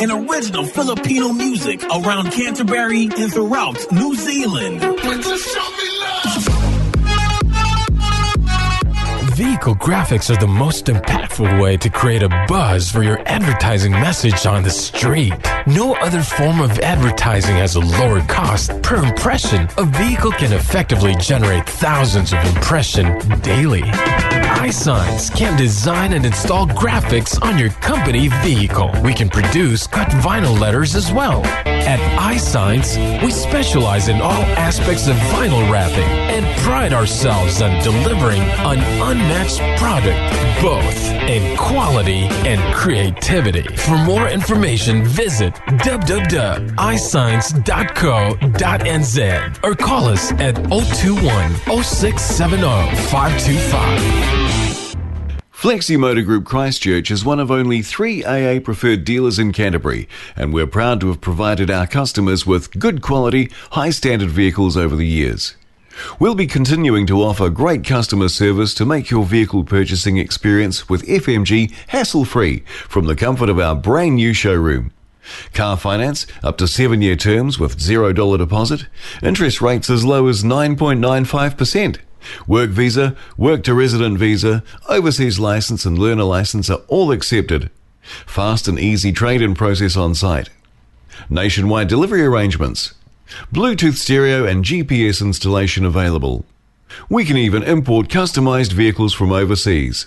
And original Filipino music around Canterbury and throughout New Zealand. Vehicle graphics are the most impactful way to create a buzz for your advertising message on the street. No other form of advertising has a lower cost per impression. A vehicle can effectively generate thousands of impressions daily. iSigns can design and install graphics on your company vehicle. We can produce cut vinyl letters as well. At iSigns, we specialize in all aspects of vinyl wrapping and pride ourselves on delivering an unmatched product, both in quality and creativity. For more information, visit www.isigns.co.nz or call us at 021 0670 525. Flexi Motor Group Christchurch is one of only three AA preferred dealers in Canterbury, and we're proud to have provided our customers with good quality, high standard vehicles over the years. We'll be continuing to offer great customer service to make your vehicle purchasing experience with FMG hassle free from the comfort of our brand new showroom. Car finance up to seven year terms with $0 deposit, interest rates as low as 9.95%. Work visa, work to resident visa, overseas license, and learner license are all accepted. Fast and easy trade in process on site. Nationwide delivery arrangements. Bluetooth stereo and GPS installation available. We can even import customized vehicles from overseas.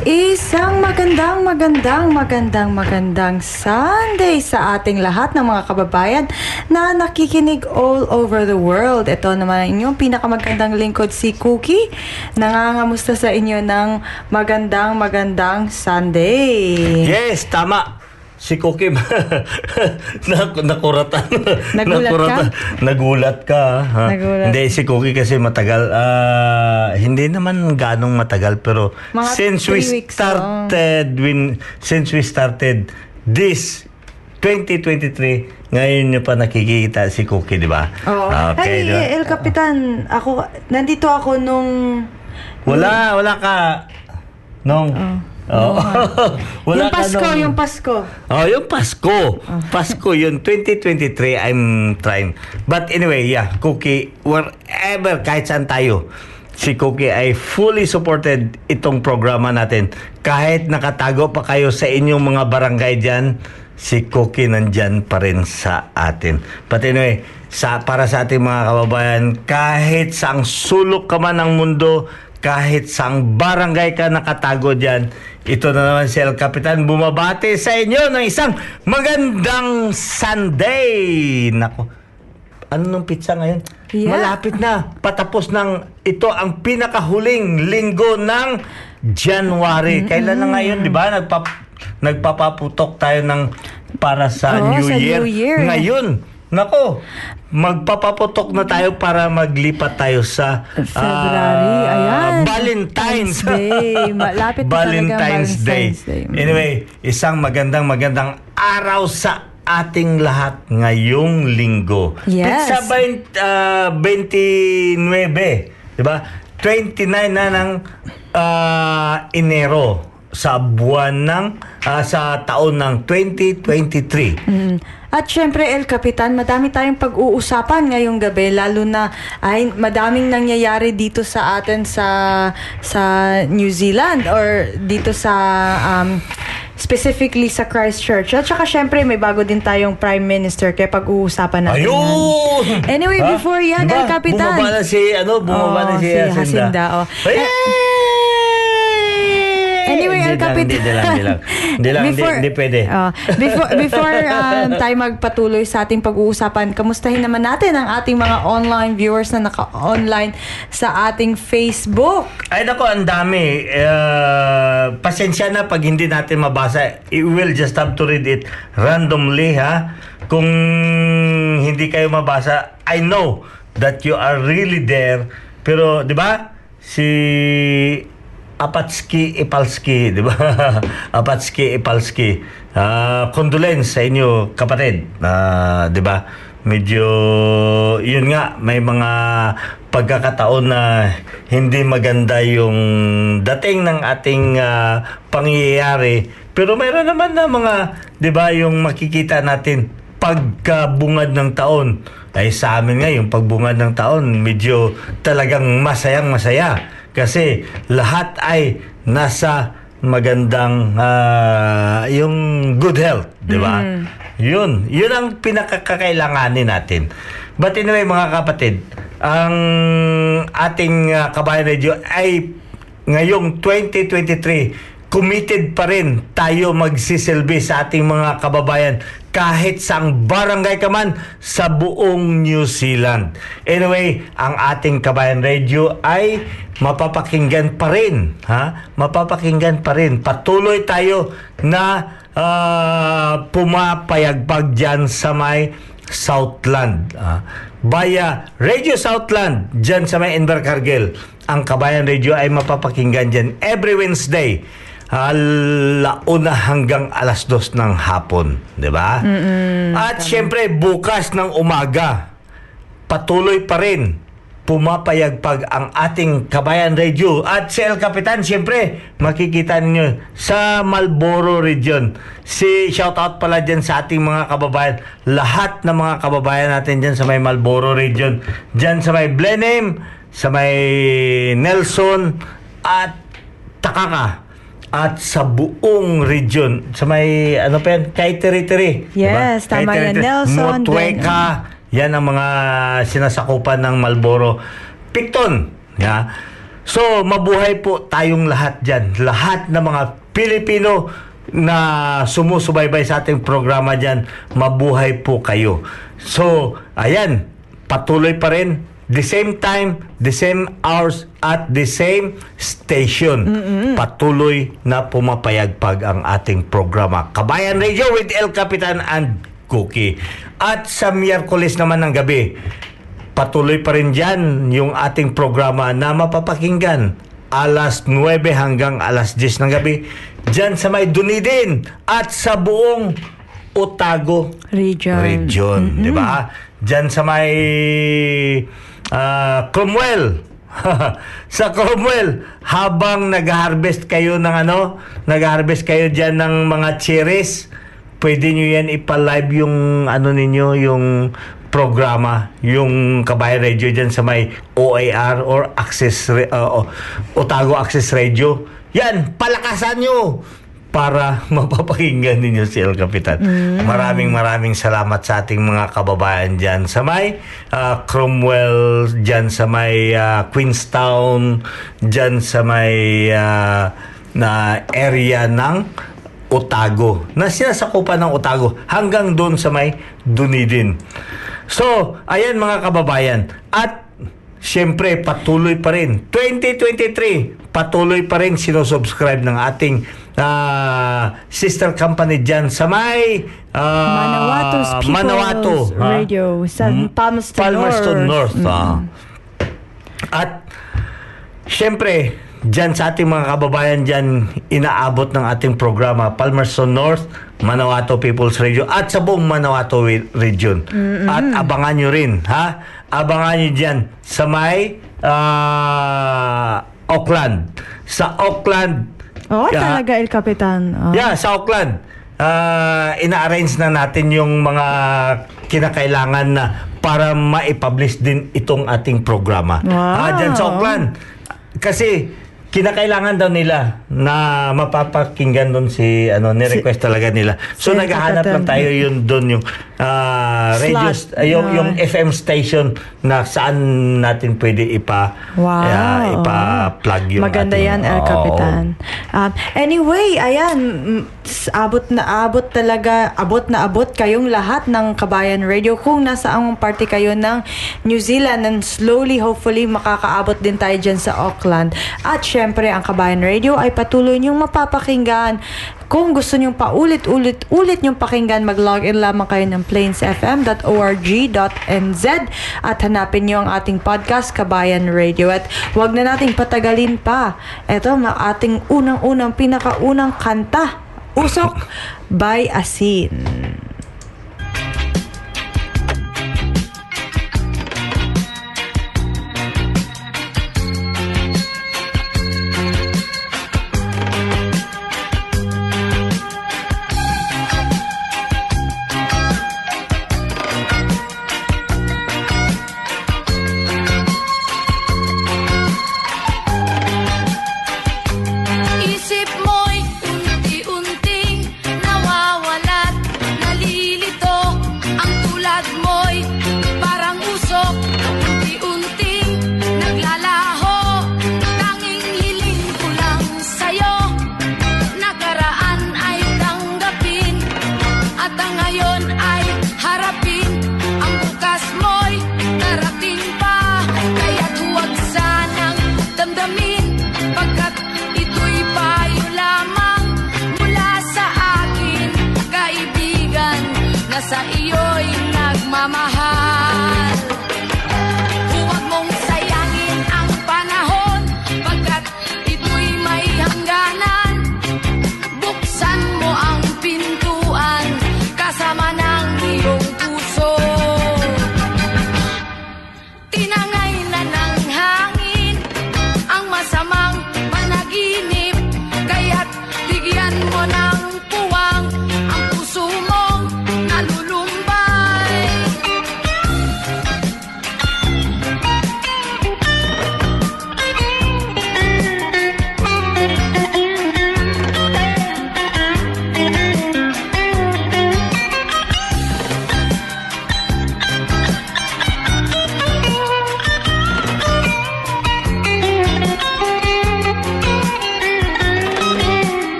Isang magandang, magandang, magandang, magandang Sunday sa ating lahat ng mga kababayan na nakikinig all over the world. Ito naman ang inyong pinakamagandang lingkod si Cookie. Nangangamusta sa inyo ng magandang, magandang Sunday. Yes, tama. Si Cookie, nak nakuratan. Nagulat ka? Nagulat ka. Ha? Nagulat. Hindi, si Cookie kasi matagal. ah, hindi naman ganong matagal, pero Mga since we weeks started, when, since we started this 2023, ngayon nyo pa nakikita si Cookie, di ba? Oo. Okay, Ay, di ba? El Capitan, ako, nandito ako nung... Wala, wala ka. Nung... Oh. wala yung Pasko, nung- yung Pasko. Oh, yung Pasko. Pasko yun. 2023, I'm trying. But anyway, yeah, Cookie, wherever, kahit saan tayo, si Cookie ay fully supported itong programa natin. Kahit nakatago pa kayo sa inyong mga barangay dyan, si Cookie nandyan pa rin sa atin. But anyway, sa, para sa ating mga kababayan, kahit saang sulok ka man ng mundo, kahit saang barangay ka nakatago dyan, ito na naman si El Capitan bumabati sa inyo ng isang magandang Sunday. Nako, ano nung pizza ngayon? Yeah. Malapit na. Patapos ng ito ang pinakahuling linggo ng January. Kailan na ngayon, di ba? Nagpap nagpapaputok tayo ng para sa Oo, New sa Year. New Year. Ngayon, nako, magpapaputok na tayo para maglipat tayo sa February, ah, ayan. Valentine's Day. Malapit na Valentine's Day. Day. Mm. Anyway, isang magandang magandang araw sa ating lahat ngayong linggo. Yes. Sa 20, ah, 29, di ba? 29 na ng ah, Enero sa buwan ng ah, sa taon ng 2023. Mm. At syempre, El Capitan, madami tayong pag-uusapan ngayong gabi, lalo na ay madaming nangyayari dito sa atin sa sa New Zealand or dito sa um, specifically sa Christchurch. At saka syempre may bago din tayong Prime Minister kaya pag-uusapan natin yan. Ayun! Anyway, Ha? before yan, Diba? El Capitan. Bumaba na si, ano, bumaba na Oo, si, si Jacinda. Jacinda, oh. Ayun! Anyway, El Capitan. Hindi lang, hindi lang. Hindi lang, hindi, hindi pwede. Oh, before before um, tayo magpatuloy sa ating pag-uusapan, kamustahin naman natin ang ating mga online viewers na naka-online sa ating Facebook. Ay nako, ang dami. Uh, pasensya na pag hindi natin mabasa. We will just have to read it randomly, ha? Kung hindi kayo mabasa, I know that you are really there. Pero, di ba? Si Apatski Ipalski, di ba? Apatski Ipalski. Ah, condolence sa inyo, kapatid. Ah, di ba? Medyo, yun nga, may mga pagkakataon na hindi maganda yung dating ng ating ah, pangyayari. Pero mayroon naman na mga, di ba, yung makikita natin pagkabungad ng taon. Ay sa amin nga, yung pagbungad ng taon, medyo talagang masayang masaya. Kasi lahat ay nasa magandang ah, yung good health, di ba? Yun, yun ang pinakakailanganin natin. But anyway, mga kapatid, ang ating uh, Kabayan Radio ay ngayong 2023 committed pa rin tayo magsisilbi sa ating mga kababayan kahit saang barangay ka man sa buong New Zealand. Anyway, ang ating Kabayan Radio ay mapapakinggan pa rin. Ha? Mapapakinggan pa rin. Patuloy tayo na ah, pumapayagpag dyan sa may Southland. Ah, via Radio Southland, dyan sa may Invercargill. Ang Kabayan Radio ay mapapakinggan dyan every Wednesday. Alauna hanggang alas dos ng hapon. Di ba? At syempre, bukas ng umaga, patuloy pa rin pumapayagpag ang ating Kabayan Radio. At si El Capitan siyempre makikita ninyo sa Malboro region. Si shout out pala dyan sa ating mga kababayan. Lahat ng mga kababayan natin dyan sa may Malboro region. Dyan sa may Blenheim sa may Nelson at Takaka at sa buong region sa may ano pa yan kay Tiri-Tiri Yes, tama yan. Nelson, Motueka yan ang mga sinasakupan ng Malboro. Picton. Yeah. So, mabuhay po tayong lahat dyan. Lahat ng mga Pilipino na sumusubaybay sa ating programa dyan, mabuhay po kayo. So, ayan, patuloy pa rin. The same time, the same hours, at the same station. Patuloy na pumapayagpag ang ating programa. Kabayan Radio with El Capitan and Cookie. At sa Miyerkules naman ng gabi, patuloy pa rin dyan yung ating programa na mapapakinggan alas 9 hanggang alas 10 ng gabi dyan sa may Dunedin at sa buong Otago Region. region, di ba? Diyan sa may ah, Cromwell. sa Cromwell, habang nag-harvest kayo ng ano, nag-harvest kayo diyan ng mga cherries, pwede nyo yan ipa-live yung ano ninyo, yung programa, yung Kabayan Radio dyan sa may OAR or Access, uh, Otago Access Radio. Yan, palakasan nyo para mapapakinggan ninyo si El Capitan. Maraming maraming salamat sa ating mga kababayan dyan sa may ah, Cromwell, dyan sa may ah, Queenstown, dyan sa may ah, na area ng Otago, na sinasakupan ng Otago hanggang doon sa may Dunedin. So, ayan mga kababayan. At Siyempre, patuloy pa rin. 2023, patuloy pa rin sinusubscribe ng ating ah, sister company dyan sa may ah, Manawato's People's Manawato, ha? Radio sa Mm, Palmerston, Palmerston North. North. ah. At Siyempre, dyan sa ating mga kababayan dyan, inaabot ng ating programa, Palmerston North, Manawato People's Radio, at sa buong Manawato region. At abangan nyo rin, ha? Abangan nyo dyan sa may ah, Auckland. Sa Auckland, Oh, Yeah. talaga, El Capitan. Oh. Yeah, sa Auckland. Ah, ina-arrange na natin yung mga kinakailangan na para ma-publish din itong ating programa. Wow. Ah, dyan sa Auckland. Kasi kinakailangan daw nila na mapapakinggan doon si ano ni-request talaga nila. So Si naghahanap lang tayo yun doon yung ah, radio st- yung Yeah. yung FM station na saan natin pwede ipa Wow. ah, ipa-plug yung Maganda ating- yan, El. Capitan. Um, anyway, ayan, mm, s- abot na abot talaga, abot na abot kayong lahat ng Kabayan Radio. Kung nasa ang party kayo ng New Zealand and slowly, hopefully, makakaabot din tayo dyan sa Auckland. At syempre, ang Kabayan Radio ay patuloy niyong mapapakinggan. Kung gusto niyong paulit-ulit-ulit niyong pakinggan, mag-log in lamang kayo ng plainsfm.org.nz at hanapin niyo ang ating podcast, Kabayan Radio. At huwag na nating patagalin pa. Ito, ang ating unang-unang, pinakaunang kanta, Usok by Asin.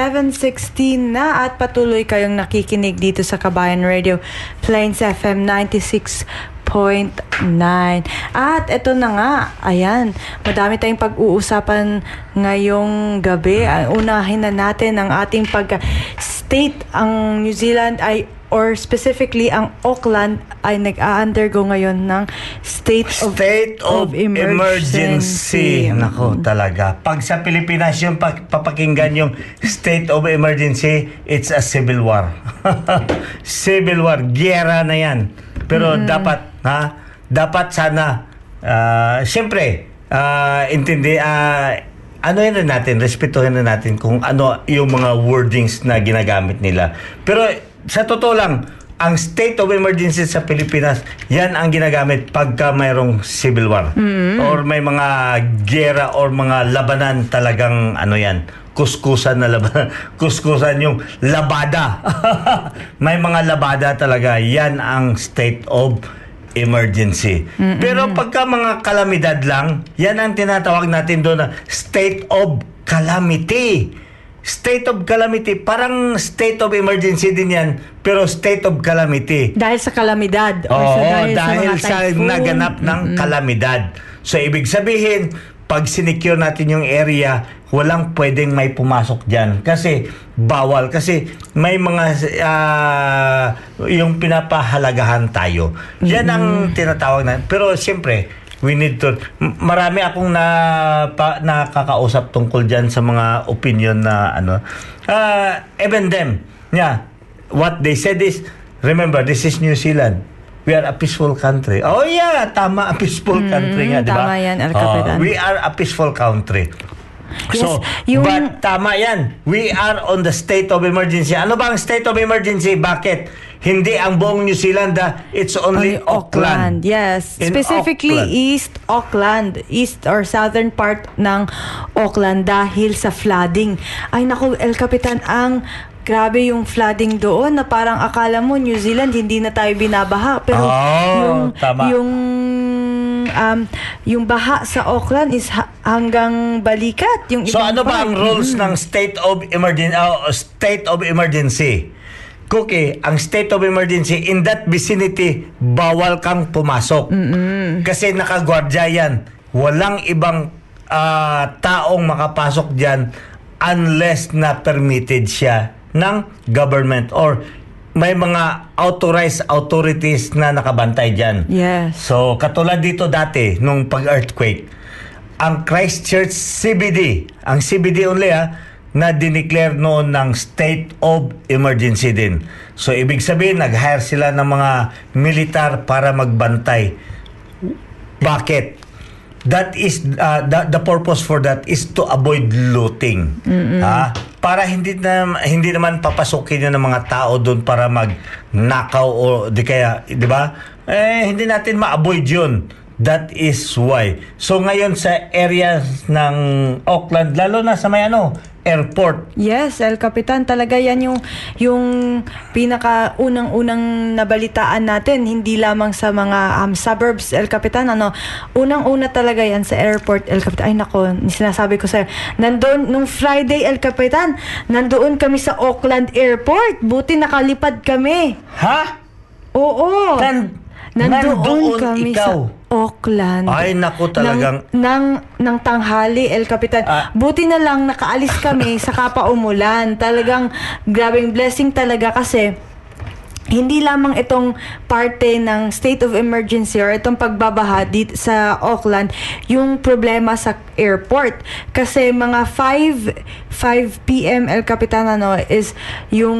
7.16 na at patuloy kayong nakikinig dito sa Kabayan Radio Plains FM 96.9 At ito na nga, ayan, madami tayong pag-uusapan ngayong gabi. Ah, Unahin na natin ang ating pag-state. Ang New Zealand ay or specifically ang Auckland ay nag-undergo ngayon ng state of, State of, emergency. Nako, talaga. Pag sa Pilipinas yung pa- papakinggan yung state of emergency, it's a civil war. civil war, gera na yan. Pero dapat, ha? Dapat sana, ah, siyempre, ah, intindi, ah, ano yun na natin, respetuhin na natin kung ano yung mga wordings na ginagamit nila. Pero sa totoo lang, ang state of emergency sa Pilipinas, yan ang ginagamit pagka mayroong civil war. Or may mga gera or mga labanan talagang ano yan, kuskusan na labanan. kuskusan yung labada. may mga labada talaga. Yan ang state of emergency. Pero pagka mga kalamidad lang, yan ang tinatawag natin doon na state of calamity. State of calamity, parang state of emergency din yan, pero state of calamity. dahil sa kalamidad Oo, sa dahil, dahil, sa, typhoon. naganap ng kalamidad. So, ibig sabihin, pag sinecure natin yung area, walang pwedeng may pumasok dyan. Kasi, bawal. Kasi, may mga, ah, yung pinapahalagahan tayo. Yan ang tinatawag na. Pero, siyempre, we need to, marami akong na, pa, nakakausap tungkol dyan sa mga opinion na, ano, ah, even them, yeah, what they said is, remember, this is New Zealand. We are a peaceful country. Oh yeah, tama, a peaceful country nga, di ba? tama yan, El Oh, Capitan. we are a peaceful country. So, Yes, yung- but tama yan. We are on the state of emergency. Ano ba ang state of emergency? Bakit? Hindi ang buong New Zealand, ah, it's only, Only Auckland. Yes. In Specifically Auckland. East Auckland, East or southern part ng Auckland dahil sa flooding. Ay naku, El Capitan, ang grabe yung flooding doon na parang akala mo New Zealand hindi na tayo binabaha pero Oh, yung tama. yung um yung baha sa Auckland is ha- hanggang balikat yung So ano ba ang rules Mm. ng state of emergency state of emergency? Cookie, ang state of emergency in that vicinity bawal kang pumasok. Kasi nakagwardya yan. Walang ibang ah, taong makapasok diyan unless na permitted siya ng government or may mga authorized authorities na nakabantay diyan. Yes. So, katulad dito dati, nung pag-earthquake, ang Christchurch CBD, ang CBD only ha, na dineclare noon ng state of emergency din. So, ibig sabihin, nag-hire sila ng mga militar para magbantay. Bakit? That is uh, the, the purpose for that is to avoid looting. Ha? Para hindi na hindi naman papasukin yun ng mga tao doon para magnakaw o di kaya, di ba? Eh hindi natin ma-avoid 'yun. That is why. So ngayon sa area ng Auckland, lalo na sa may ano, airport, Yes, El Capitan, talaga yan yung yung pinaka unang-unang nabalitaan natin, hindi lamang sa mga um, suburbs El Capitan, ano, unang-una talaga yan sa airport El Capitan. Ay nako, sinasabi ko sa'yo, nandoon nung Friday El Capitan, nandoon kami sa Auckland Airport. Buti nakalipad kami. ha? Oo. Nan- nandoon nandoon kami ikaw? sa Auckland. Ay, naku, talagang- Nang, ng, ng tanghali, El Capitan. Ah. Buti na lang nakaalis kami sa kapa umulan. Talagang grabing blessing talaga kasi hindi lamang itong parte ng state of emergency or itong pagbabaha dito sa Auckland yung problema sa airport kasi mga 5 5 PM El Capitan ano is yung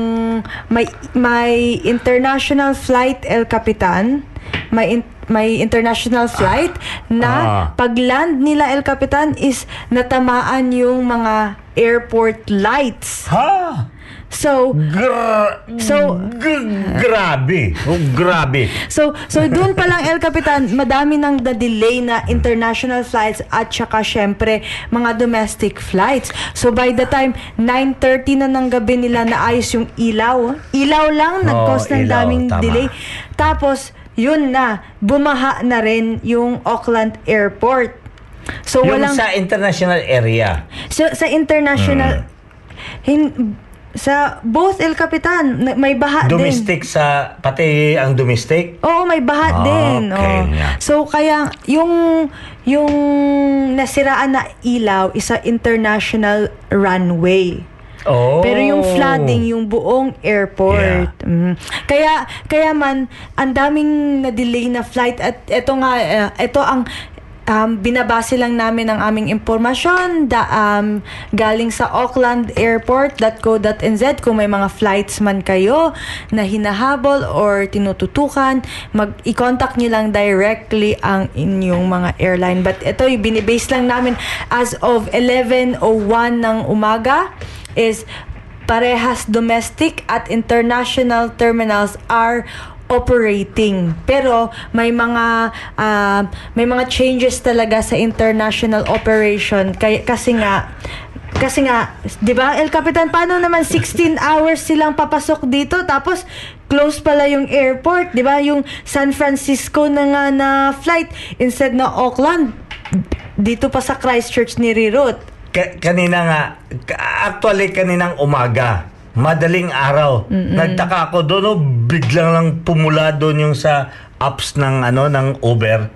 may may international flight El Capitan may in- may international flight na Ah. pag-land nila El Capitan is natamaan yung mga airport lights. Ha? So, Gra- So- g- grabe. Oh, grabe. So, so doon pa lang El Capitan, madami nang na-delay na international flights at saka syempre mga domestic flights. So by the time 9:30 na ng gabi nila naayos yung ilaw, ilaw lang nag-cause ng ilaw, daming tama. delay. Tapos yun na, bumaha na rin yung Auckland Airport. So, yung walang... sa international area. So, sa international... Hmm. hin- sa both El Capitan, may baha din. Domestic sa, pati ang domestic. Oo, may baha Ah, din. okay, oo. yeah. So, kaya yung yung nasiraan na ilaw is a international runway. Oh. Pero yung flooding, yung buong airport. Mm. Kaya kaya man ang daming na-delay na flight at ito nga eh, ito ang um, binabase lang namin ang aming impormasyon da, um, galing sa aucklandairport.co.nz kung may mga flights man kayo na hinahabol or tinututukan mag i-contact nyo lang directly ang inyong mga airline but ito yung binibase lang namin as of 11.01 ng umaga is parehas domestic at international terminals are operating. Pero may mga ah, may mga changes talaga sa international operation kay, kasi nga kasi nga, 'di ba? El Capitan, paano naman 16 hours silang papasok dito tapos close pala yung airport, 'di ba? Yung San Francisco na nga na flight instead na Auckland dito pa sa Christchurch ni Rirut. Ka- kanina nga, actually kaninang umaga, madaling araw, nagtaka ako doon, oh, biglang lang pumula doon yung sa apps ng ano ng Uber.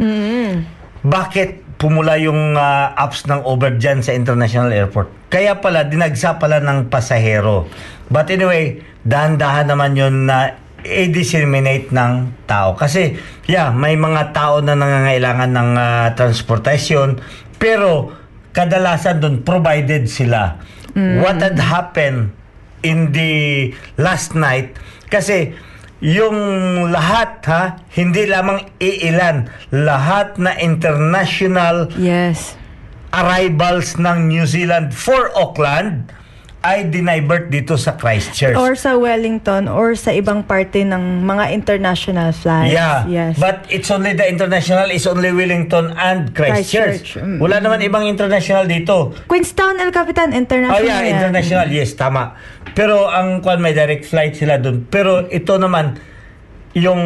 Bakit pumula yung ah, apps ng Uber dyan sa international airport? Kaya pala, dinagsa pala ng pasahero. But anyway, dahan-dahan naman yun na i-disseminate ng tao. Kasi, yeah, may mga tao na nangangailangan ng ah, transportasyon, pero kadalasan doon provided sila. What had happened in the last night, kasi yung lahat ha, hindi lamang iilan, lahat na international Yes. arrivals ng New Zealand for Auckland ay dinivert dito sa Christchurch. Or sa Wellington or sa ibang parte ng mga international flights. Yeah. Yes. But it's only the international is only Wellington and Christchurch. Christchurch, mm. Wala naman ibang international dito. Queenstown, El Capitan, Oh international. yeah, yan. international. Yes, tama. Pero ang kwan may direct flight sila doon. Pero ito naman yung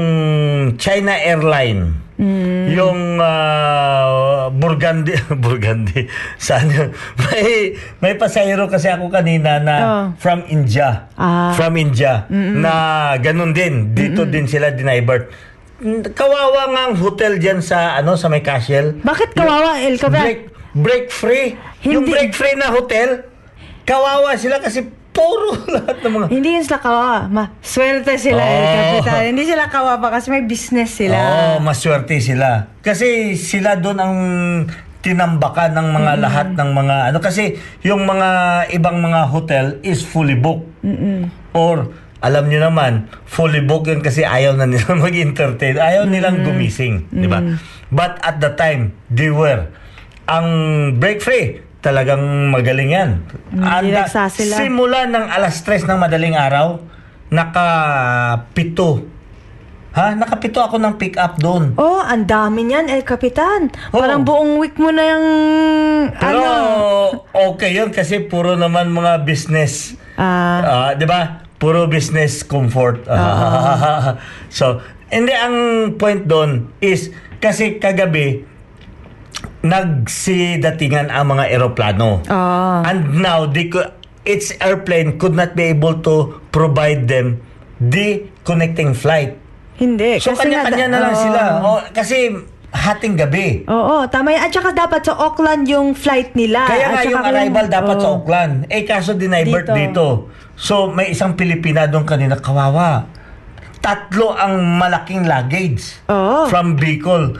China Airline. Mm. Yung ah, Burgundy Burgundy. Saan yun? May may pasahero kasi ako kanina na Oh. from India. Ah. From India na ganun din. Dito din sila dinivert. Mm, Kawawa nga ang hotel diyan sa ano sa may Cashel. Bakit kawawa, El? Break, break free. Yung Hindi. break free na hotel, kawawa sila kasi puro lahat ng mga... Hindi yun sila kawawa. Ma, swerte sila, El Oh. Capitan. Hindi sila kawawa kasi may business sila. Oo, maswerte sila. Kasi sila doon ang tinambakan ng mga lahat ng mga ano kasi yung mga ibang mga hotel is fully booked. Or alam niyo naman, fully booked yun kasi ayaw na nila mag-entertain. Ayaw nilang gumising, di ba? But at the time, they were. Ang break free, talagang magaling yan. Anda-. Simula ng alas 3 ng madaling araw, naka pito. Ha? Nakapito ako ng pick up doon. Oh, ang dami niyan, El Capitan. Oo. Parang buong week mo na yung, Pero ano, okay yun kasi puro naman mga business. ah, Ah, 'di ba? Puro business comfort. so, hindi ang point doon is kasi kagabi nagsidatingan ang mga eroplano. Ah. And now they could, its airplane could not be able to provide them the connecting flight. hindi. So kanya-kanya na lang oo. sila. Oh, kasi hating gabi. Oo, tama yan. At saka dapat sa Auckland yung flight nila. Kaya nga yung arrival dapat sa oo. Auckland. Eh kaso dinivert dito. Dito. So may isang Pilipina doon kanina kawawa. Tatlo ang malaking luggage Oo. from Bicol.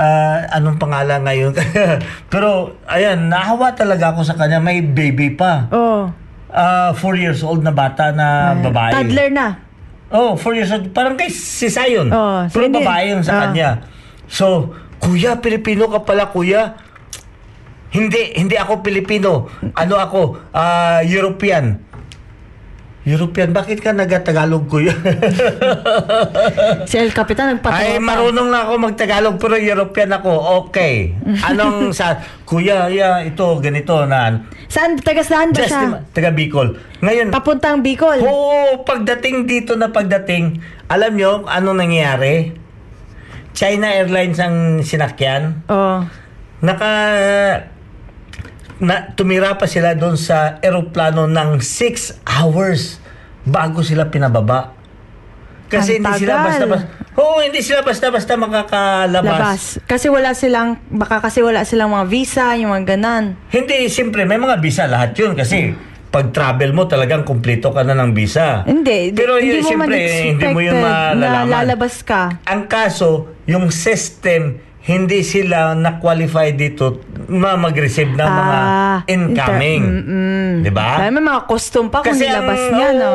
Ah, anong pangalan ngayon? Pero ayan, nahawa talaga ako sa kanya. May baby pa. Oo. Ah, four years old na bata na babae. Toddler na. Oh, four years old. Parang kay si Sayon. Oh, Pero hindi. babae yun sa Ah. kanya. So, kuya, Pilipino ka pala, kuya. Hindi, hindi ako Pilipino. Ano ako? Ah, European. European, bakit ka nagatagalog, kuya? Si El Capitan nagpatawa Ay, marunong na ako magtagalog pero European ako. Okay. Anong sa kuya, yeah, ito ganito na. Saan? Taga saan ba siya? taga Bicol. Ngayon, Papuntang Bicol. Oo, pagdating dito na pagdating, alam nyo ano nangyayari? China Airlines ang sinakyan. Oo. naka na tumira pa sila doon sa eroplano ng 6 hours bago sila pinababa. Kasi Ang hindi sila tagal. basta-basta Oo, hindi sila basta-basta makakalabas. Labas. Kasi wala silang, baka kasi wala silang mga visa, yung mga ganan. Hindi, siyempre, may mga visa lahat yun kasi pag travel mo talagang kumpleto ka na ng visa. Hindi, Pero hindi yun, mo siyempre, hindi mo yun man-expected na malalaman. lalabas ka. Ang kaso, yung system, hindi sila na-qualify dito na mag-receive ng mga Ah, incoming. inter- mm-mm. Di ba? Dahil may mga costume pa kung nilabas ang, niya, no?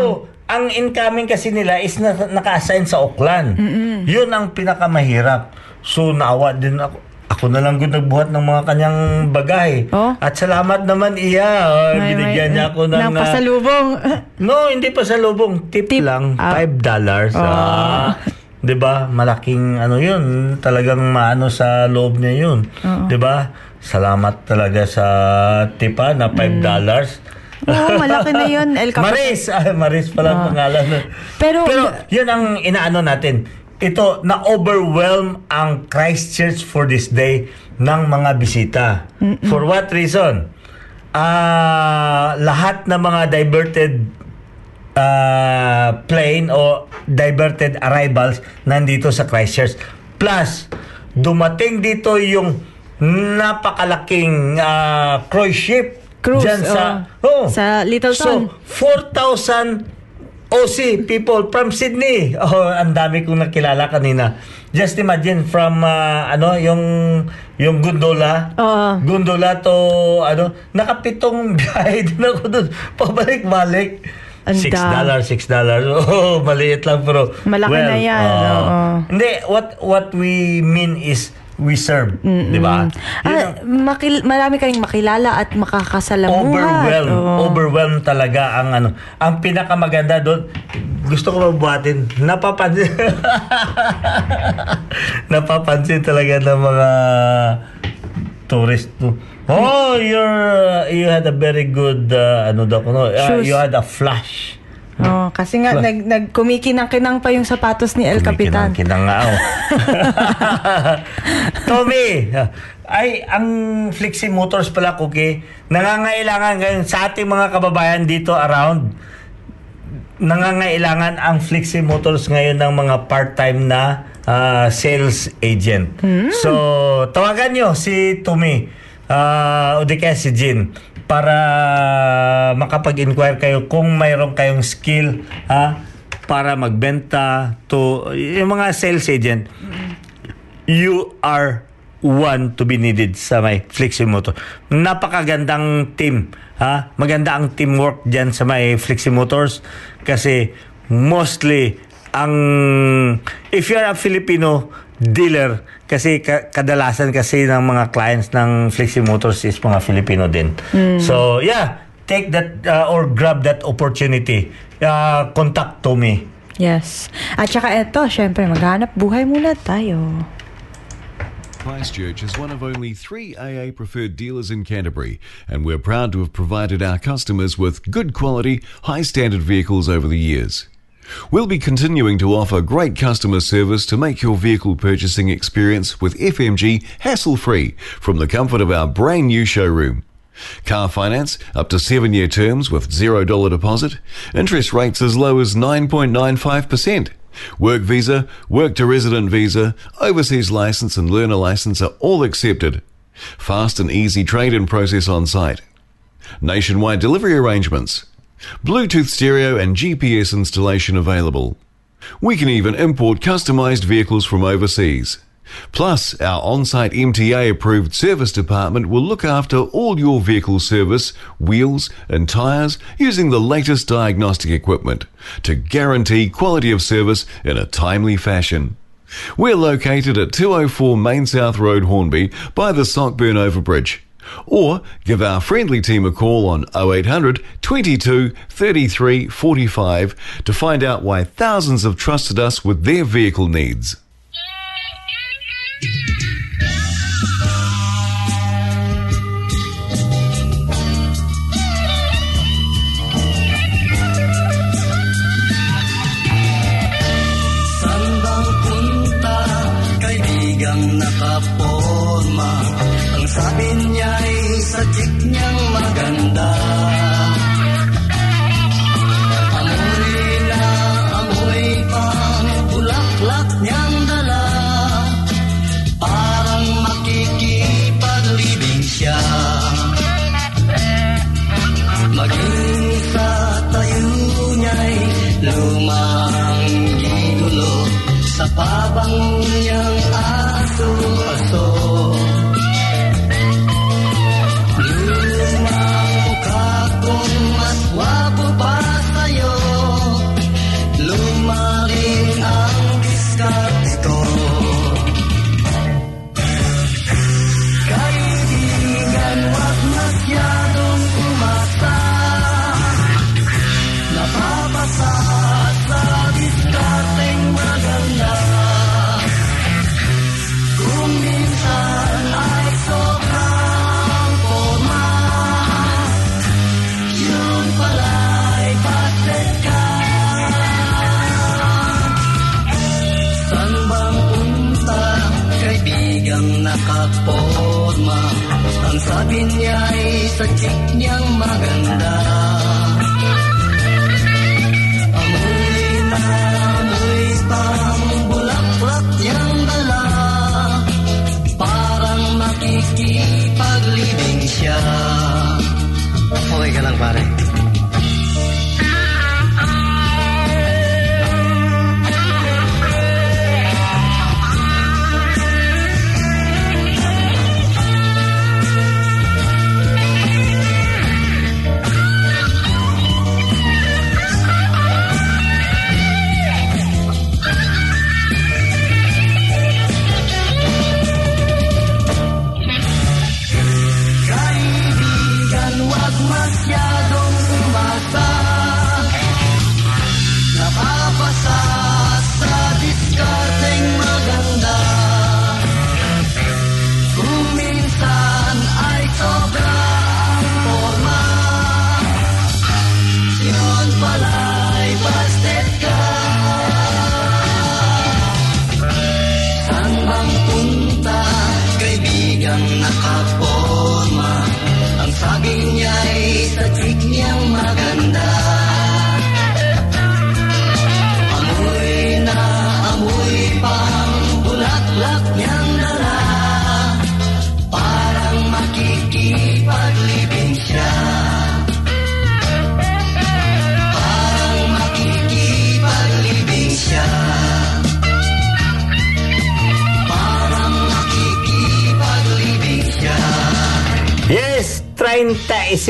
ang incoming kasi nila is na, naka-assign sa Auckland. Yun ang pinakamahirap. So, naawa din ako. Ako na lang yung nagbuhat ng mga kanyang bagay. Oh. At salamat naman iya. Oh, May- binigyan may- niya ako ng... ng ah, pasalubong. No, hindi pa sa lubong. Tip, Tip, lang. ah. Five dollars. Oh. Ah. 'Di ba? Malaking ano 'yun. Talagang maano sa loob niya 'yun. 'Di ba? Salamat talaga sa tipa na five dollars. Oo, malaki na yun, El Capitan. Maris. Ah, Maris pala ang Ah. pangalan. Pero- Pero yun ang inaano natin. Ito, na-overwhelm ang Christchurch for this day ng mga bisita. For what reason? Ah, lahat ng mga diverted ah, plane o diverted arrivals nandito sa Christchurch. Plus, dumating dito yung napakalaking ah, cruise ship Cruise, dyan sa, oh. oh. Sa Littleton. So, 4,000 OC people from Sydney. Oh, ang dami kong nakilala kanina. Just imagine from ah, ano yung yung gondola. Oo. Gondola to ano, nakapitong biyahe din ako doon. Pabalik-balik. Ang Six dami. dollar, six dollar. Oh, maliit lang pero. Malaki na yan, ah, oo. Hindi, what what we mean is we serve, di ba? Ah, makil- marami kayong makilala at makakasalamuhan. overwhelm Oo. overwhelm talaga ang ano ang pinakamaganda doon gusto ko mabuhatin napapansin napapansin talaga ng mga tourist to oh you're you had a very good uh, ano daw no uh, Shoes. you had a flash Oo, kasi nga, nag, nag kumikinang-kinang pa yung sapatos ni El Capitan. Kinang nga oh. Tommy, ay ang Flexi Motors pala Cookie, nangangailangan ngayon sa ating mga kababayan dito around nangangailangan ang Flexi Motors ngayon ng mga part-time na ah, sales agent. So, tawagan nyo si Tommy uh, o di kaya si Jean para makapag-inquire kayo kung mayroon kayong skill ha, para magbenta to yung mga sales agent you are one to be needed sa may Fleximotor. Napakagandang team. Ha? Maganda ang teamwork dyan sa may Fleximotors kasi mostly ang if you're a Filipino dealer kasi ka- kadalasan kasi ng mga clients ng Fleximotors is mga Filipino din. So yeah, take that uh, or grab that opportunity. Uh, contact to me. Yes. At saka eto, syempre, maghanap buhay muna tayo. Christchurch is one of only three AA preferred dealers in Canterbury, and we're proud to have provided our customers with good quality, high standard vehicles over the years. We'll be continuing to offer great customer service to make your vehicle purchasing experience with FMG hassle free from the comfort of our brand new showroom. Car finance up to seven year terms with $0 deposit, interest rates as low as 9.95%. Work visa, work to resident visa, overseas license, and learner license are all accepted. Fast and easy trade in process on site. Nationwide delivery arrangements. Bluetooth stereo and GPS installation available. We can even import customized vehicles from overseas. Plus, our on site MTA approved service department will look after all your vehicle service, wheels, and tyres using the latest diagnostic equipment to guarantee quality of service in a timely fashion. We're located at 204 Main South Road, Hornby, by the Sockburn Overbridge. Or give our friendly team a call on 0800 22 33 45 to find out why thousands have trusted us with their vehicle needs. Lang pare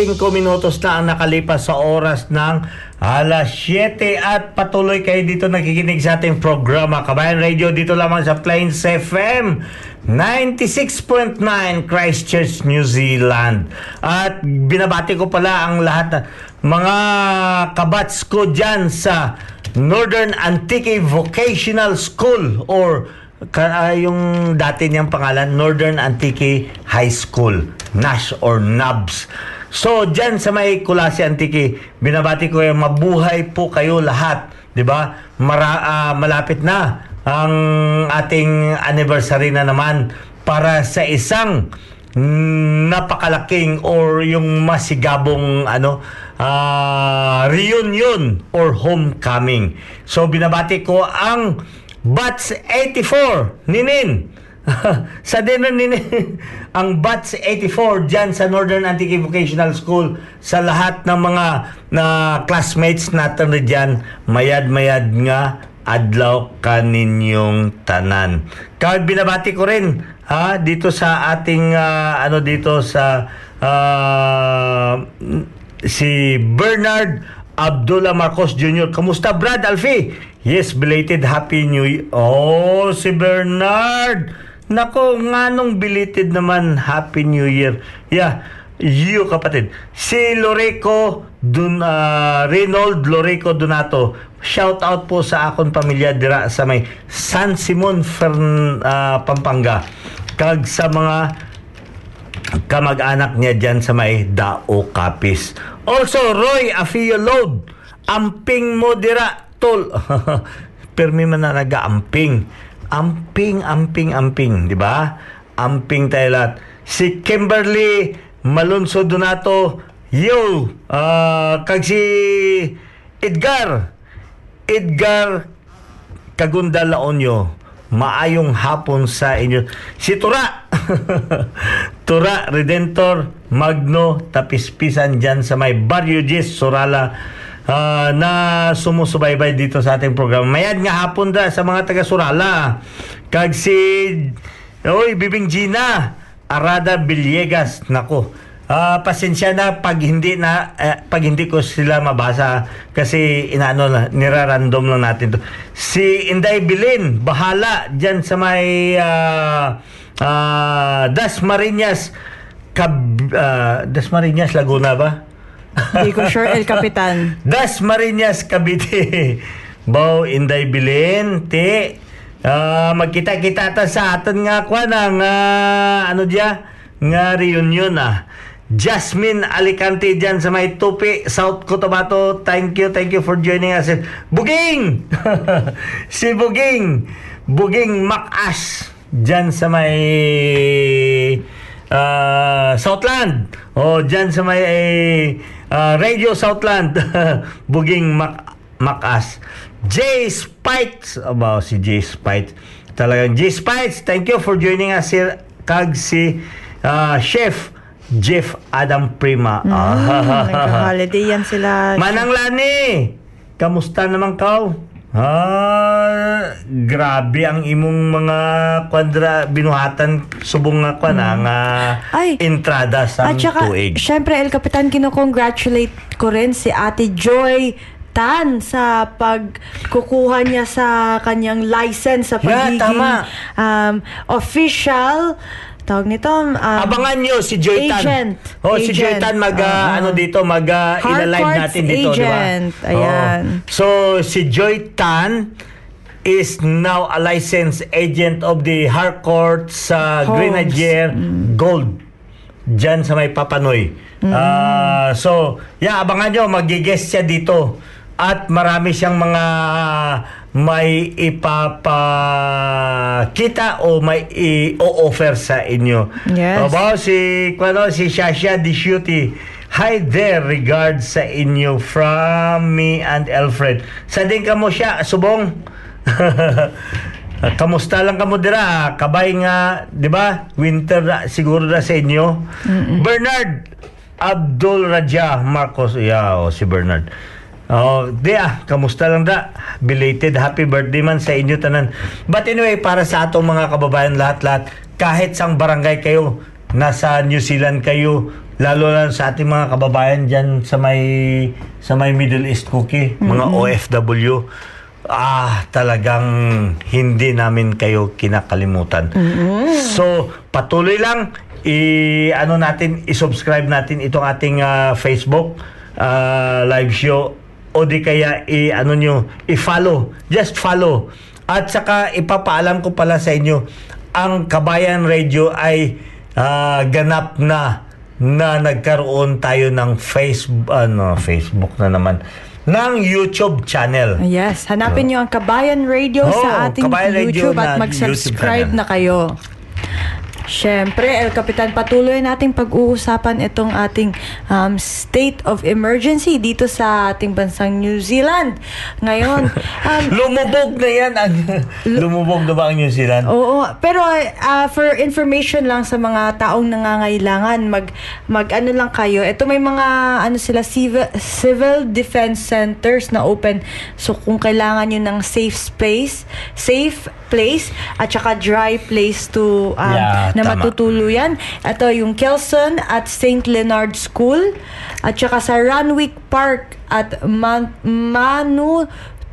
35 minutos na ang nakalipas sa oras ng alas 7 at patuloy kayo dito nakikinig sa ating programa. Kabayan Radio dito lamang sa Plains FM 96.9 Christchurch, New Zealand. At binabati ko pala ang lahat mga kabats ko dyan sa Northern Antique Vocational School or ah, yung dati niyang pangalan Northern Antique High School NASH or NABS so dyan sa may Kulasi Antique binabati ko yung mabuhay po kayo lahat ba Mara, ah, malapit na ang ating anniversary na naman para sa isang napakalaking or yung masigabong ano ah, reunion or homecoming so binabati ko ang Bats 84, Ninin. sa dinner Ninin, ang Bats 84 dyan sa Northern Antique Vocational School sa lahat ng mga na classmates natin na dyan, mayad-mayad nga adlaw kaninyong tanan. Kaya binabati ko rin ha dito sa ating ah, ano dito sa ah, si Bernard Abdullah Marcos Jr. Kamusta Brad Alfie? Yes, belated Happy New Year. Oh, si Bernard. Nako, nga nung belated naman Happy New Year. Yeah, you kapatid. Si Loreco Dun, ah, Reynold Loreco Donato. Shout out po sa akong pamilya dira sa may San Simon Fern, ah, Pampanga. Kag sa mga kamag-anak niya dyan sa may Dao Kapis. Also, Roy Afio Load, amping mo dira, tol. Permi man na nag-amping. Amping, amping, amping, di ba? Amping tayo lahat. Si Kimberly Malunso Donato, yo, ah, kag si Edgar, Edgar Kagunda Laonyo, maayong hapon sa inyo. Si Tura, Tura Redentor Magno Tapispisan dyan sa may Barrio Gis, Sorala. Ah, na sumusubaybay dito sa ating programa. Mayad nga hapon da sa mga taga Surala. Kag si Oy, Bibing Gina, Arada Villegas, nako. Ah, pasensya na pag hindi na eh, pag hindi ko sila mabasa kasi inaano na nirarandom lang natin to. Si Inday Bilin, bahala diyan sa may ah, ah, Dasmariñas Cab, ah, Dasmariñas Laguna ba? Hindi ko sure, El Capitan. Dasmariñas Cavite. Bao Inday Bilin, te ah, magkita-kita ta sa aton nga kwa ng ah, ano dia nga reunion ah. Jasmine Alicante dyan sa may Tupi, South Cotabato. Thank you, thank you for joining us. Buging! si Buging! Buging Makas dyan sa may ah, Southland. O dyan sa may ah, Radio Southland. Buging Mac Makas. Jay Spikes. Aba, si Jay Spikes. Talagang Jay Spikes, thank you for joining us here. Kag si ah, Chef Jeff Adam Prima. Ah. Nagka-holiday yan sila. Manang Lani, kamusta naman ka? Ah, grabe ang imong mga kwadra binuhatan subong nga kwan ang ah, Ay. entrada sa At saka, tuig. syempre, El Capitan, kinukongratulate ko rin si Ate Joy Tan sa pagkukuha niya sa kanyang license sa Yeah, pagiging tama. um, official tawag nito um, Abangan nyo si Joy Tan. agent. Oh, si Joy Agent. Tan mag ah, Ah. ano dito mag uh, ila-live Harcourt's natin dito, di ba? agent. Ayan. Oh. So si Joy Tan is now a licensed agent of the Harcourt sa Homes. Grenadier Gold dyan sa may Papanoy. Ah, so, yeah, abangan nyo, magigest siya dito. At marami siyang mga may ipapakita o may i-offer sa inyo. Yes. Aba, si, ano, si Shasha Dishuti. Hi there, regards sa inyo from me and Alfred. Sa din ka mo siya, subong. Kamusta lang kamo dira? Kabay nga, 'di ba? Winter na, siguro na sa inyo. Bernard Abdul Raja Marcos, yeah, oh, si Bernard. Oh, di ah, kamusta lang da? Belated happy birthday man sa inyo tanan. But anyway, para sa atong mga kababayan lahat-lahat, kahit sang barangay kayo, nasa New Zealand kayo, lalo lang sa ating mga kababayan diyan sa may sa may Middle East cookie, mga OFW ah, talagang hindi namin kayo kinakalimutan. So, patuloy lang i ano natin i-subscribe natin itong ating ah, Facebook ah, live show o di kaya i ano nyo i-follow just follow at saka ipapaalam ko pala sa inyo ang Kabayan Radio ay ah, ganap na na nagkaroon tayo ng Facebook ano Facebook na naman ng YouTube channel. Yes, hanapin niyo ang Kabayan Radio Oh, sa ating Kabayan Radio YouTube na at YouTube mag-subscribe channel. na kayo. Siyempre, El Capitan, patuloy nating pag-uusapan itong ating um, state of emergency dito sa ating bansang New Zealand. Ngayon, um, Lumubog na yan. Ang, lumubog na ba ang New Zealand? Oo, pero uh, for information lang sa mga taong nangangailangan, mag mag ano lang kayo. Ito may mga ano sila civil, civil defense centers na open. So kung kailangan niyo ng safe space, safe place at saka dry place to um, Yeah, na tama. matutuluyan. Ito yung Kelson at St. Leonard School at saka sa Ranwick Park at Man- Manu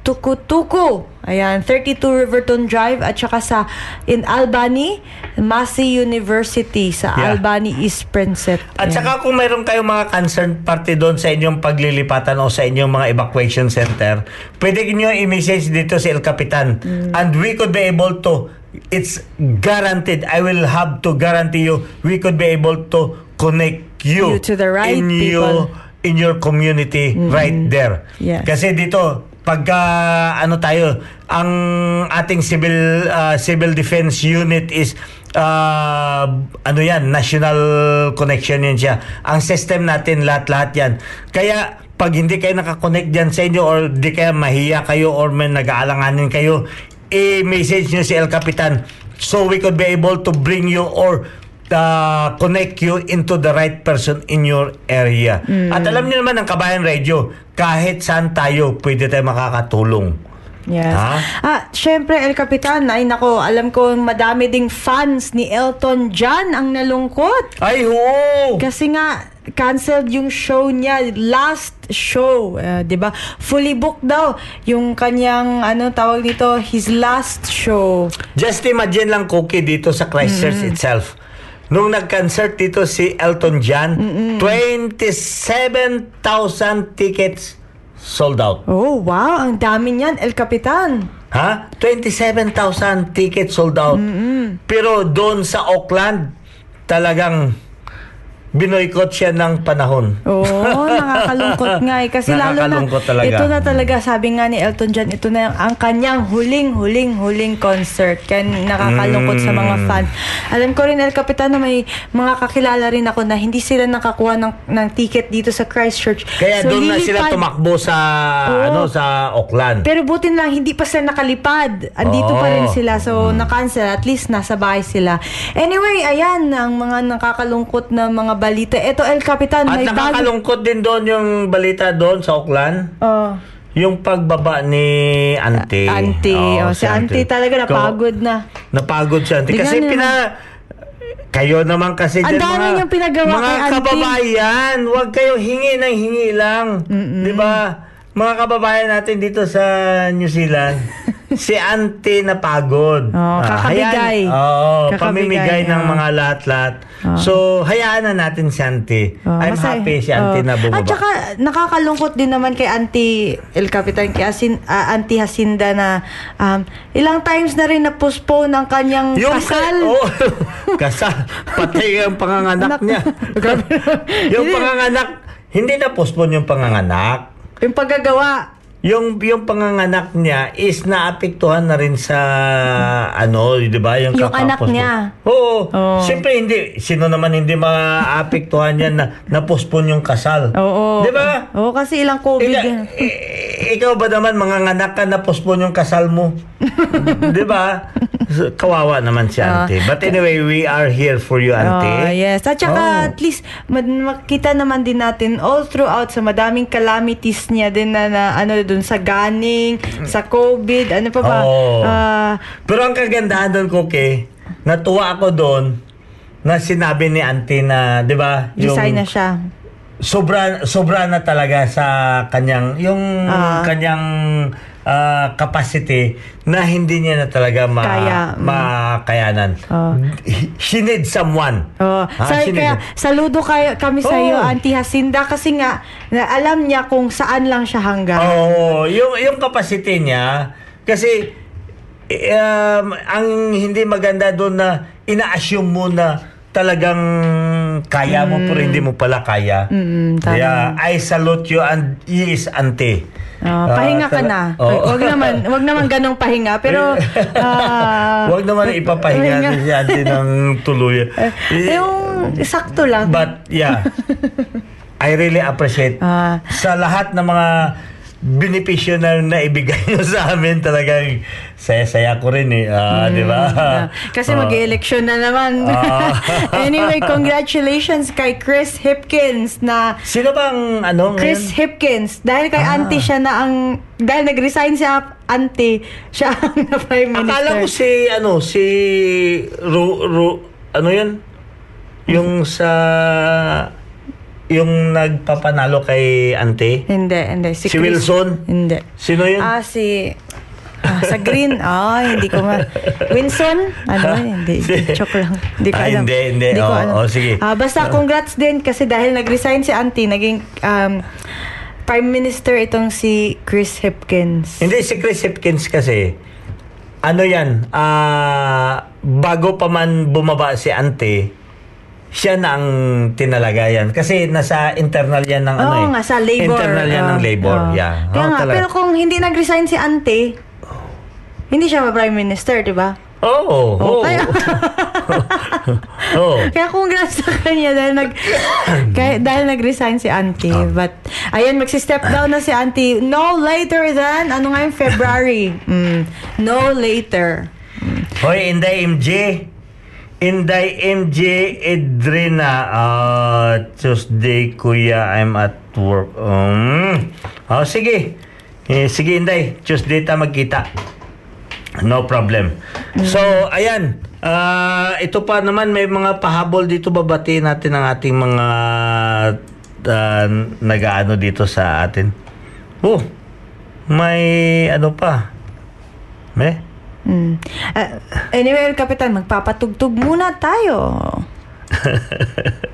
Tukutuku. Ayan, 32 Riverton Drive at saka sa in Albany, Massey University sa Yeah. Albany East Princet. At saka kung mayroon kayong mga concerned party doon sa inyong paglilipatan o sa inyong mga evacuation center, pwede nyo i-message dito si El Capitan. And we could be able to, it's guaranteed, I will have to guarantee you, we could be able to connect you, You to the right in people. you, in your community right there. Yes. Kasi dito, pagka ano tayo, ang ating civil uh, civil defense unit is uh, ano yan, national connection yan siya. Ang system natin lahat-lahat yan. Kaya pag hindi kayo nakakonect dyan sa inyo or di kaya mahiya kayo or may nag-aalanganin kayo, i-message nyo si El Capitan so we could be able to bring you or uh, connect you into the right person in your area. At alam niyo naman ng Kabayan Radio, kahit saan tayo, pwede tayo makakatulong. Yes. Ha? Ah, syempre El Capitan, ay nako, alam ko madami ding fans ni Elton John ang nalungkot. Ay, oo! Kasi nga canceled yung show niya, last show, eh, 'di ba? Fully booked daw yung kanyang ano tawag dito, his last show. Just imagine lang, Cookie, dito sa Christchurch itself. Nung nag-concert dito si Elton John, 27,000 tickets sold out. Oh, wow, ang dami niyan, El Capitan. Ha? 27,000 tickets sold out. Pero doon sa Auckland, talagang binoykot siya ng panahon. Oo, nakakalungkot nga eh. Kasi lalo na, talaga. ito na talaga, sabi nga ni Elton John, ito na ang kanyang huling, huling, huling concert. Kaya nakakalungkot sa mga Mm. fans. Alam ko rin, El Capitano, may mga kakilala rin ako na hindi sila nakakuha ng, ng ticket dito sa Christchurch. Kaya So, doon na sila tumakbo sa Oo. ano sa Auckland. Pero butin lang, hindi pa sila nakalipad. Andito pa rin Oo. sila. So, na-cancel. At least, nasa bahay sila. Anyway, ayan, ang mga nakakalungkot na mga balita. Ito, El Capitan, At may bago. nakakalungkot din doon yung balita doon sa Auckland. Oh. Yung pagbaba ni Ante. Auntie. Oo, oh, si Auntie talaga napagod na. Napagod si Auntie. Tingnan Kasi pina... Kayo naman kasi Ang dyan, dami mga, niyong pinagawa mga kay Auntie. kababayan, huwag kayo hingi ng hingi lang. Di ba? Mga kababayan natin dito sa New Zealand, si Auntie napagod. Oh, kakabigay. hayaan- Oo, Kakabigay, pamimigay ng oh. mga lahat-lahat. So, hayaan na natin si Auntie. Oh, I'm masaya. happy si Auntie Oh. na bumaba. At saka, nakakalungkot din naman kay Auntie El Capitan, kay Asin, ah, Auntie Hacinda na um, ilang times na rin na-postpone ang kanyang kasal. Oh, kasal. Patay ang panganganak Anak. niya. Yung panganganak, hindi na postpone yung panganganak. Yung paggagawa. Yung yung panganganak niya is naapektuhan na rin sa ano, 'di ba? Yung, Yung anak niya. Oo. Oo. Siyempre hindi sino naman hindi maapektuhan yan na na-postpone yung kasal. Oo. 'Di ba? Oo, kasi ilang COVID. Eh, ikaw ba naman manganganak ka na postpone yung kasal mo? 'Di ba? Kawawa naman si Ah. Auntie. But anyway, we are here for you, Oh, Auntie. yes. At saka, Oh. at least, makita naman din natin all throughout sa madaming calamities niya din na, na ano, dun sa ganing, sa COVID, ano pa ba? Oo. Ah, Pero ang kagandahan doon, Cookie, natuwa ako doon na sinabi ni Auntie na, 'di ba, design na siya. sobra sobra na talaga sa kanyang yung Ah. kanyang ah, capacity na hindi niya na talaga ma Kaya, mm. makayanan. Oh. She needs someone. Oh, Ah, sorry, she needs- kaya saludo kayo, kami sa iyo, Oh. Auntie Hacinda, kasi nga, na alam niya kung saan lang siya hanggang. Oo, yung yung capacity niya kasi eh, um, ang hindi maganda doon na ina-assume mo na talagang kaya mo pero hindi mo pala kaya. Mm, tama. Kaya I salute you and he is auntie. Ah, Ah, pahinga ka tala- na. Oo. Wag naman, wag naman ganong pahinga, pero ah, Huwag naman ipapahinga pahinga. si auntie ng tuloy. Eh, yung sakto lang. But yeah, I really appreciate Ah. sa lahat ng mga benepisyo na naibigay nyo sa amin talagang saya-saya ko rin eh. Ah, di ba? Ah, kasi Ah. mag-election na naman. Ah. anyway, congratulations kay Chris Hipkins na Sino bang ano Chris ngayon? Hipkins. Dahil kay Ah. auntie siya na ang dahil nag-resign siya auntie, siya ang na prime minister. Akala ko si ano si Ru, Ru ano yun? Yung sa yung nagpapanalo kay Ante. Hindi, hindi. Si, Si Chris- Wilson? Hindi. Sino yun? Ah, si... Ah, sa green. Ah, hindi ko ma... Winson? Ano? hindi. Joke lang. Hindi ko Ah, alam. hindi, hindi. ko Oo, alam. oo, sige. Ah, basta congrats din kasi dahil nag-resign si auntie, naging um, prime minister itong si Chris Hipkins. Hindi si Chris Hipkins kasi ano yan, ah bago pa man bumaba si Ante, siya na ang tinalaga yan. Kasi nasa internal yan ng ano Oo eh. nga, sa labor. Internal yan ng Oo, labor, oo. yeah. Kaya Oo, nga, talaga. pero kung hindi nag-resign si auntie, hindi siya ma-prime minister, di ba? Oo, oo. kaya- Oo. Kaya congrats sa kanya dahil nag kaya, dahil nag-resign si auntie. Ah. But ayan magsi-step down na si auntie no later than ano nga yung February. Mm, no later. Hoy, Inday MJ. Inday MJ Edrina. Ah, Tuesday, kuya, I'm at work. Um, oh, sige. Eh, sige, Inday. Tuesday ta magkita. No problem. So, ayan. Ah, ito pa naman, may mga pahabol dito. Babati natin ang ating mga ah, nag-ano dito sa atin. Oh, may ano pa. May? Mm. Ah, anyway, Kapitan, magpapatugtog muna tayo.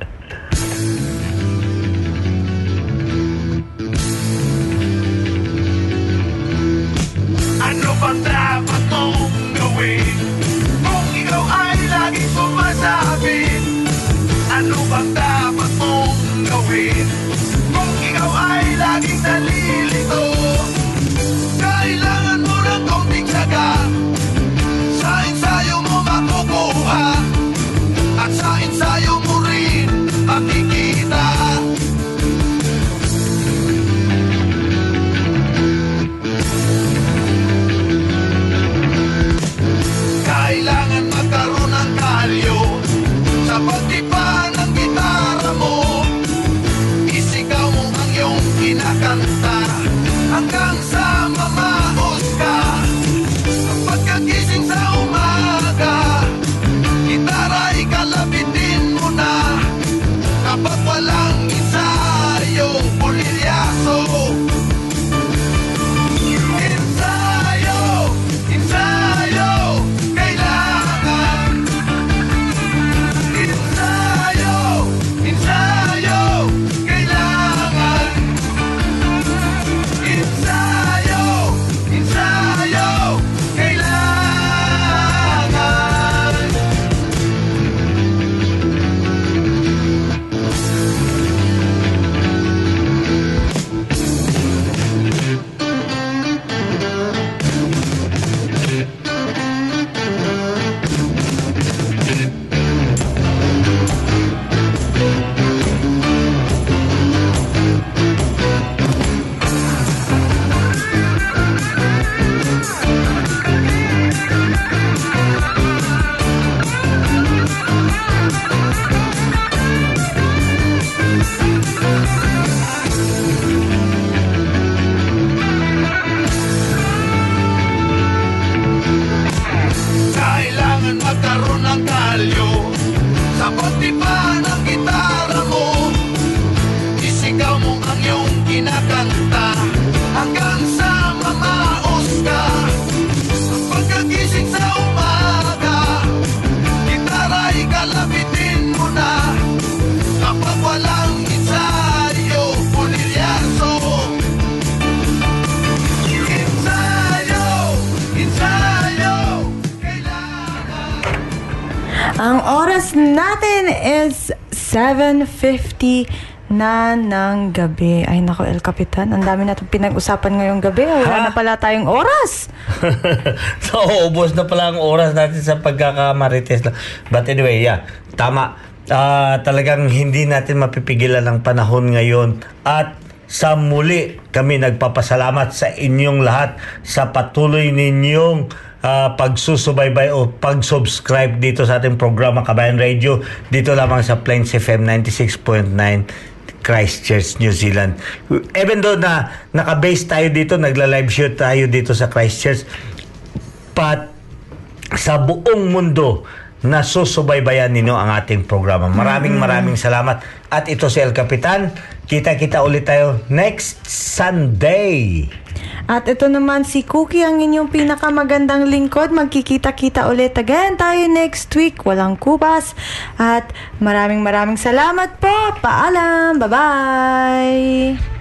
7.50 na ng gabi. Ay nako, El Kapitan, ang dami natin pinag-usapan ngayong gabi. Wala Ha? na pala tayong oras. so, ubos na pala ang oras natin sa pagkakamarites. But anyway, yeah, tama. Ah, talagang hindi natin mapipigilan ang panahon ngayon. At sa muli, kami nagpapasalamat sa inyong lahat sa patuloy ninyong ah, pagsusubaybay o pag-subscribe dito sa ating programa Kabayan Radio dito lamang sa Plains FM 96.9 Christchurch, New Zealand. Even though na naka-base tayo dito, nagla-live shoot tayo dito sa Christchurch, but sa buong mundo na susubaybayan ninyo ang ating programa. Maraming maraming salamat. At ito si El Capitan. Kita-kita ulit tayo next Sunday. At ito naman si Cookie, ang inyong pinakamagandang lingkod. Magkikita-kita ulit again tayo next week. Walang kubas. At maraming maraming salamat po. Paalam. Bye-bye.